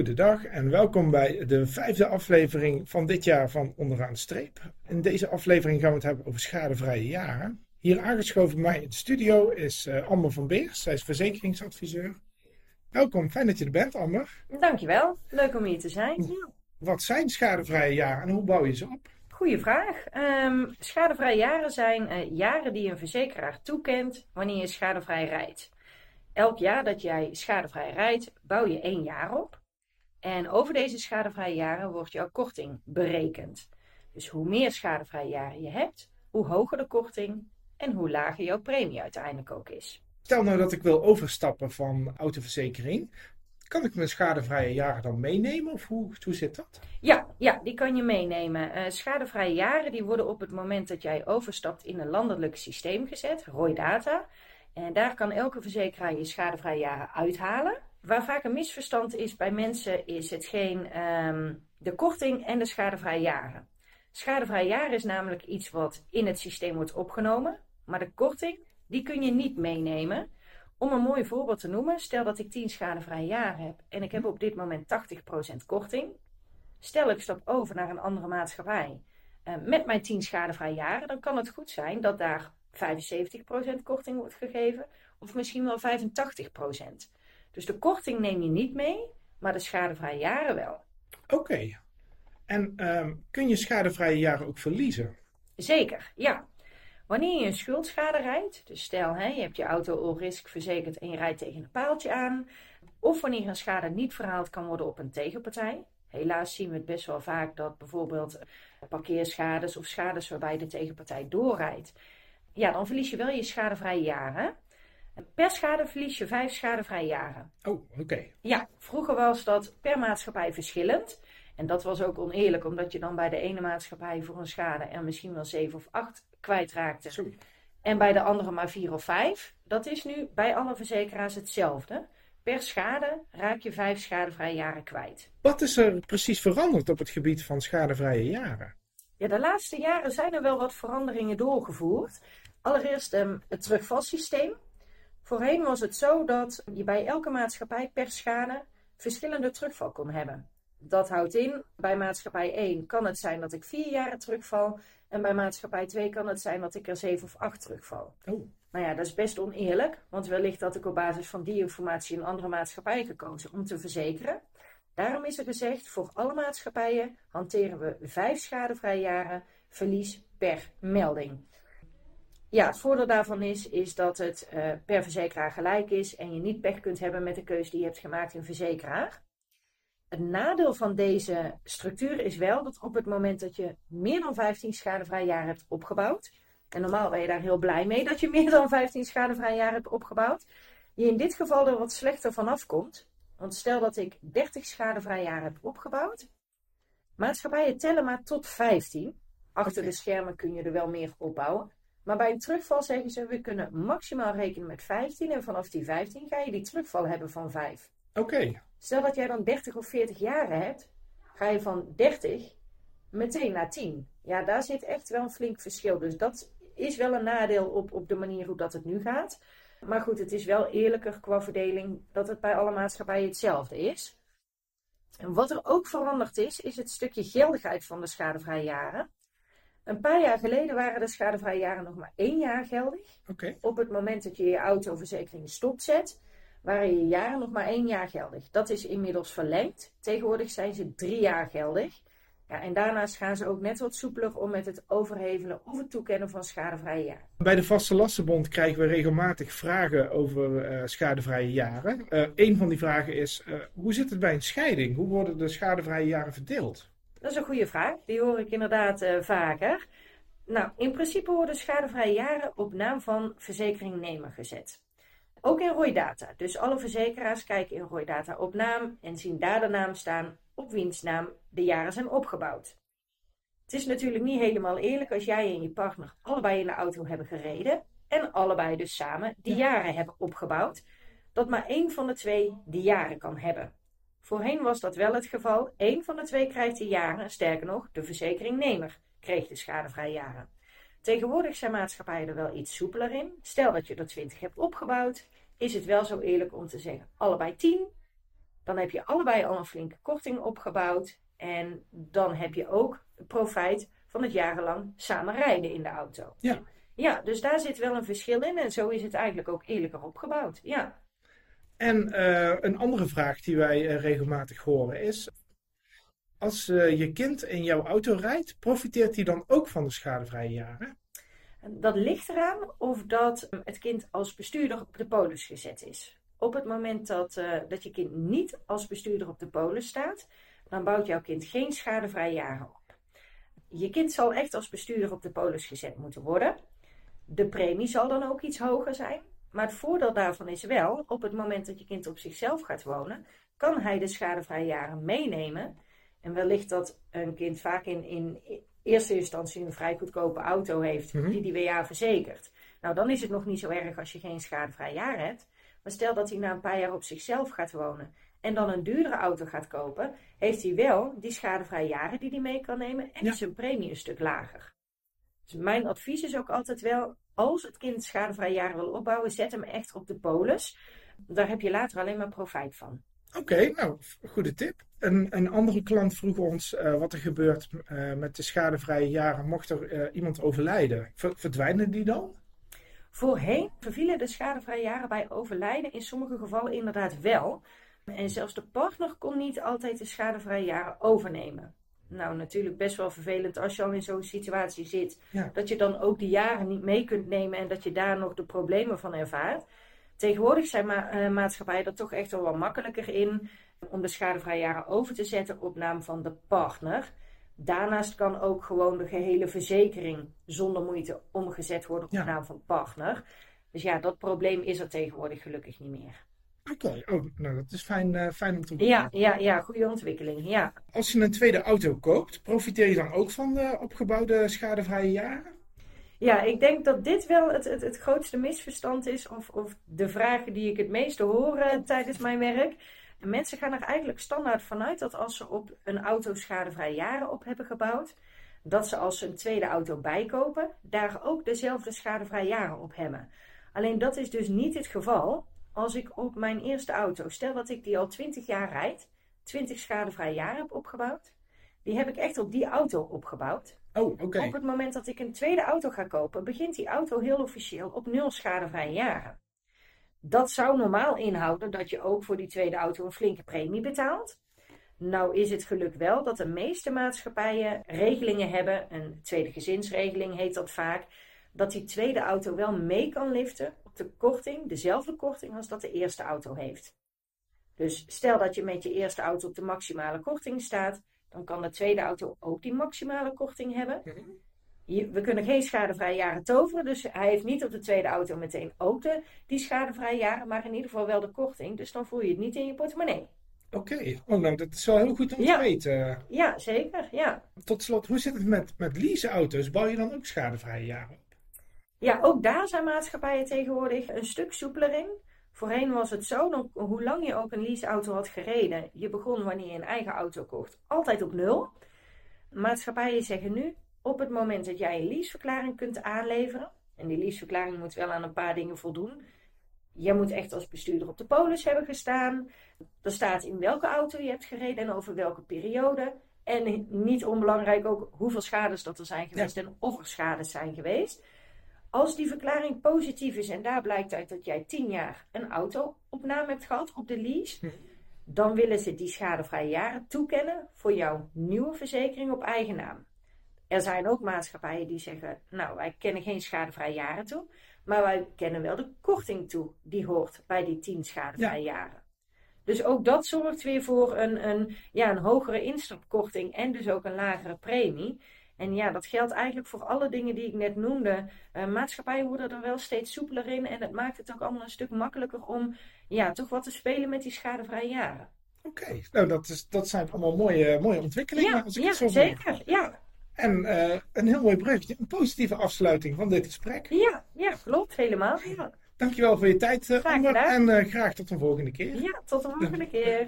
Goedendag en welkom bij de vijfde aflevering van dit jaar van Onderaan Streep. In deze aflevering gaan we het hebben over schadevrije jaren. Hier aangeschoven bij mij in de studio is uh, Amber van Beers. Zij is verzekeringsadviseur. Welkom, fijn dat je er bent, Amber. Dankjewel, leuk om hier te zijn. Wat zijn schadevrije jaren en hoe bouw je ze op? Goeie vraag. Um, schadevrije jaren zijn uh, jaren die een verzekeraar toekent wanneer je schadevrij rijdt. Elk jaar dat jij schadevrij rijdt, bouw je één jaar op. En over deze schadevrije jaren wordt jouw korting berekend. Dus hoe meer schadevrije jaren je hebt, hoe hoger de korting en hoe lager jouw premie uiteindelijk ook is. Stel nou dat ik wil overstappen van autoverzekering. Kan ik mijn schadevrije jaren dan meenemen of hoe, hoe zit dat? Ja, ja, die kan je meenemen. Uh, schadevrije jaren die worden op het moment dat jij overstapt in een landelijk systeem gezet, ROI Data. En daar kan elke verzekeraar je schadevrije jaren uithalen. Waar vaak een misverstand is bij mensen, is hetgeen um, de korting en de schadevrije jaren. Schadevrije jaren is namelijk iets wat in het systeem wordt opgenomen, maar de korting, die kun je niet meenemen. Om een mooi voorbeeld te noemen, stel dat ik 10 schadevrije jaren heb en ik heb op dit moment 80% korting. Stel ik stap over naar een andere maatschappij uh, met mijn 10 schadevrije jaren, dan kan het goed zijn dat daar 75% korting wordt gegeven, of misschien wel 85%. Dus de korting neem je niet mee, maar de schadevrije jaren wel. Oké. En um, kun je schadevrije jaren ook verliezen? Zeker, ja. Wanneer je een schuldschade rijdt, dus stel hè, je hebt je auto all risk verzekerd en je rijdt tegen een paaltje aan, of wanneer een schade niet verhaald kan worden op een tegenpartij. Helaas zien we het best wel vaak dat bijvoorbeeld parkeerschades of schades waarbij de tegenpartij doorrijdt, ja, dan verlies je wel je schadevrije jaren. Per schade verlies je vijf schadevrije jaren. Oh, oké. Ja, vroeger was dat per maatschappij verschillend. En dat was ook oneerlijk, omdat je dan bij de ene maatschappij voor een schade er misschien wel zeven of acht kwijtraakte. Sorry. En bij de andere maar vier of vijf. Dat is nu bij alle verzekeraars hetzelfde. Per schade raak je vijf schadevrije jaren kwijt. Wat is er precies veranderd op het gebied van schadevrije jaren? Ja, de laatste jaren zijn er wel wat veranderingen doorgevoerd. Allereerst um, het terugvalsysteem. Voorheen was het zo dat je bij elke maatschappij per schade verschillende terugval kon hebben. Dat houdt in, bij maatschappij 1 kan het zijn dat ik vier jaren terugval. En bij maatschappij 2 kan het zijn dat ik er zeven of acht terugval. Oh. Nou ja, dat is best oneerlijk, want wellicht had ik op basis van die informatie een andere maatschappij gekozen om te verzekeren. Daarom is er gezegd, voor alle maatschappijen hanteren we vijf schadevrije jaren verlies per melding. Ja, het voordeel daarvan is, is dat het uh, per verzekeraar gelijk is en je niet pech kunt hebben met de keuze die je hebt gemaakt in verzekeraar. Het nadeel van deze structuur is wel dat op het moment dat je meer dan 15 schadevrije jaren hebt opgebouwd, en normaal ben je daar heel blij mee dat je meer dan 15 schadevrije jaren hebt opgebouwd, je in dit geval er wat slechter vanaf komt. Want stel dat ik 30 schadevrije jaren heb opgebouwd, maatschappijen tellen maar tot 15. Achter de schermen kun je er wel meer opbouwen. Maar bij een terugval zeggen ze, we kunnen maximaal rekenen met 15 en vanaf die 15 ga je die terugval hebben van 5. Oké. Stel dat jij dan 30 of 40 jaren hebt, ga je van 30 meteen naar 10. Ja, daar zit echt wel een flink verschil. Dus dat is wel een nadeel op, op de manier hoe dat het nu gaat. Maar goed, het is wel eerlijker qua verdeling dat het bij alle maatschappijen hetzelfde is. En wat er ook veranderd is, is het stukje geldigheid van de schadevrije jaren. Een paar jaar geleden waren de schadevrije jaren nog maar één jaar geldig. Okay. Op het moment dat je je autoverzekering stopzet, waren je jaren nog maar één jaar geldig. Dat is inmiddels verlengd. Tegenwoordig zijn ze drie jaar geldig. Ja, en daarnaast gaan ze ook net wat soepeler om met het overhevelen of het toekennen van schadevrije jaren. Bij de Vaste Lastenbond krijgen we regelmatig vragen over uh, schadevrije jaren. Uh, een van die vragen is, uh, hoe zit het bij een scheiding? Hoe worden de schadevrije jaren verdeeld? Dat is een goede vraag. Die hoor ik inderdaad uh, vaker. Nou, in principe worden schadevrije jaren op naam van verzekeringnemer gezet. Ook in ROI-data. Dus alle verzekeraars kijken in ROI-data op naam en zien daar de naam staan op wiens naam de jaren zijn opgebouwd. Het is natuurlijk niet helemaal eerlijk als jij en je partner allebei in de auto hebben gereden en allebei dus samen die jaren hebben opgebouwd, dat maar één van de twee die jaren kan hebben. Voorheen was dat wel het geval. Eén van de twee krijgt de jaren, sterker nog, de verzekeringnemer kreeg de schadevrije jaren. Tegenwoordig zijn maatschappijen er wel iets soepeler in. Stel dat je er 20 hebt opgebouwd, is het wel zo eerlijk om te zeggen allebei 10. Dan heb je allebei al een flinke korting opgebouwd. En dan heb je ook profijt van het jarenlang samen rijden in de auto. Ja. Ja, dus daar zit wel een verschil in. En zo is het eigenlijk ook eerlijker opgebouwd. Ja. En uh, een andere vraag die wij uh, regelmatig horen is: als uh, je kind in jouw auto rijdt, profiteert hij dan ook van de schadevrije jaren? Dat ligt eraan of dat het kind als bestuurder op de polis gezet is. Op het moment dat, dat je kind niet als bestuurder op de polis staat, dan bouwt jouw kind geen schadevrije jaren op. Je kind zal echt als bestuurder op de polis gezet moeten worden. De premie zal dan ook iets hoger zijn. Maar het voordeel daarvan is wel, op het moment dat je kind op zichzelf gaat wonen, kan hij de schadevrije jaren meenemen. En wellicht dat een kind vaak in, in eerste instantie een vrij goedkope auto heeft, Mhm. die die WA verzekert. Nou, dan is het nog niet zo erg als je geen schadevrij jaar hebt. Maar stel dat hij na een paar jaar op zichzelf gaat wonen en dan een duurdere auto gaat kopen, heeft hij wel die schadevrije jaren die hij mee kan nemen en Ja. is zijn premie een stuk lager. Dus mijn advies is ook altijd wel, als het kind schadevrije jaren wil opbouwen, zet hem echt op de polis. Daar heb je later alleen maar profijt van. Oké, nou, goede tip. Een, een andere klant vroeg ons eh, wat er gebeurt eh, met de schadevrije jaren mocht er eh, iemand overlijden. Ver- verdwijnen die dan? Voorheen vervielen de schadevrije jaren bij overlijden in sommige gevallen inderdaad wel. En zelfs de partner kon niet altijd de schadevrije jaren overnemen. Nou, natuurlijk best wel vervelend als je al in zo'n situatie zit. Ja. Dat je dan ook die jaren niet mee kunt nemen en dat je daar nog de problemen van ervaart. Tegenwoordig zijn ma- eh, maatschappijen er toch echt wel wat makkelijker in om de schadevrije jaren over te zetten op naam van de partner. Daarnaast kan ook gewoon de gehele verzekering zonder moeite omgezet worden op Ja. naam van partner. Dus ja, dat probleem is er tegenwoordig gelukkig niet meer. Oké, oh, nou dat is fijn, eh, fijn om te horen. Ja, ja, ja, goede ontwikkeling. Ja. Als je een tweede auto koopt, profiteer je dan ook van de opgebouwde schadevrije jaren? Ja, ik denk dat dit wel het, het, het grootste misverstand is, of, of de vragen die ik het meeste hoor eh, tijdens mijn werk. Mensen gaan er eigenlijk standaard vanuit dat als ze op een auto schadevrij jaren op hebben gebouwd, dat ze als ze een tweede auto bijkopen, daar ook dezelfde schadevrij jaren op hebben. Alleen dat is dus niet het geval als ik op mijn eerste auto, stel dat ik die al 20 jaar rijd, 20 schadevrij jaren heb opgebouwd, die heb ik echt op die auto opgebouwd. Oh, oké. Op het moment dat ik een tweede auto ga kopen, begint die auto heel officieel op nul schadevrije jaren. Dat zou normaal inhouden dat je ook voor die tweede auto een flinke premie betaalt. Nou is het geluk wel dat de meeste maatschappijen regelingen hebben, een tweede gezinsregeling heet dat vaak, dat die tweede auto wel mee kan liften de korting, dezelfde korting als dat de eerste auto heeft. Dus stel dat je met je eerste auto op de maximale korting staat, dan kan de tweede auto ook die maximale korting hebben. Mhm. We kunnen geen schadevrije jaren toveren, dus hij heeft niet op de tweede auto meteen ook de, die schadevrije jaren, maar in ieder geval wel de korting. Dus dan voel je het niet in je portemonnee. Oké, oh, nou dat is wel heel goed om Ja. te weten. Ja, zeker. Ja. Tot slot, hoe zit het met, met leaseauto's? Bouw je dan ook schadevrije jaren? Ja, ook daar zijn maatschappijen tegenwoordig een stuk soepeler in. Voorheen was het zo, dan, hoe lang je ook een leaseauto had gereden, je begon wanneer je een eigen auto kocht, altijd op nul. Maatschappijen zeggen nu, op het moment dat jij een leaseverklaring kunt aanleveren, en die leaseverklaring moet wel aan een paar dingen voldoen. Je moet echt als bestuurder op de polis hebben gestaan. Er staat in welke auto je hebt gereden en over welke periode. En niet onbelangrijk ook hoeveel schades dat er zijn geweest en of er schades zijn geweest. Als die verklaring positief is en daar blijkt uit dat jij 10 jaar een auto op naam hebt gehad op de lease, Mhm. dan willen ze die schadevrije jaren toekennen voor jouw nieuwe verzekering op eigen naam. Er zijn ook maatschappijen die zeggen, nou wij kennen geen schadevrije jaren toe, maar wij kennen wel de korting toe die hoort bij die 10 schadevrije jaren. Dus ook dat zorgt weer voor een, een, ja, een hogere instapkorting en dus ook een lagere premie. En ja, dat geldt eigenlijk voor alle dingen die ik net noemde. Eh, maatschappijen worden er wel steeds soepeler in en het maakt het ook allemaal een stuk makkelijker om ja, toch wat te spelen met die schadevrije jaren. Oké, nou dat, is, dat zijn allemaal mooie, mooie ontwikkelingen. Ja, als ik ja het zo zeker. Ja, En eh, een heel mooi bruggetje, een positieve afsluiting van dit gesprek. ja, ja, klopt helemaal. Ja, Dankjewel voor je tijd, eh, Graag Amber, gedaan. en graag tot een volgende keer. ja tot de volgende keer.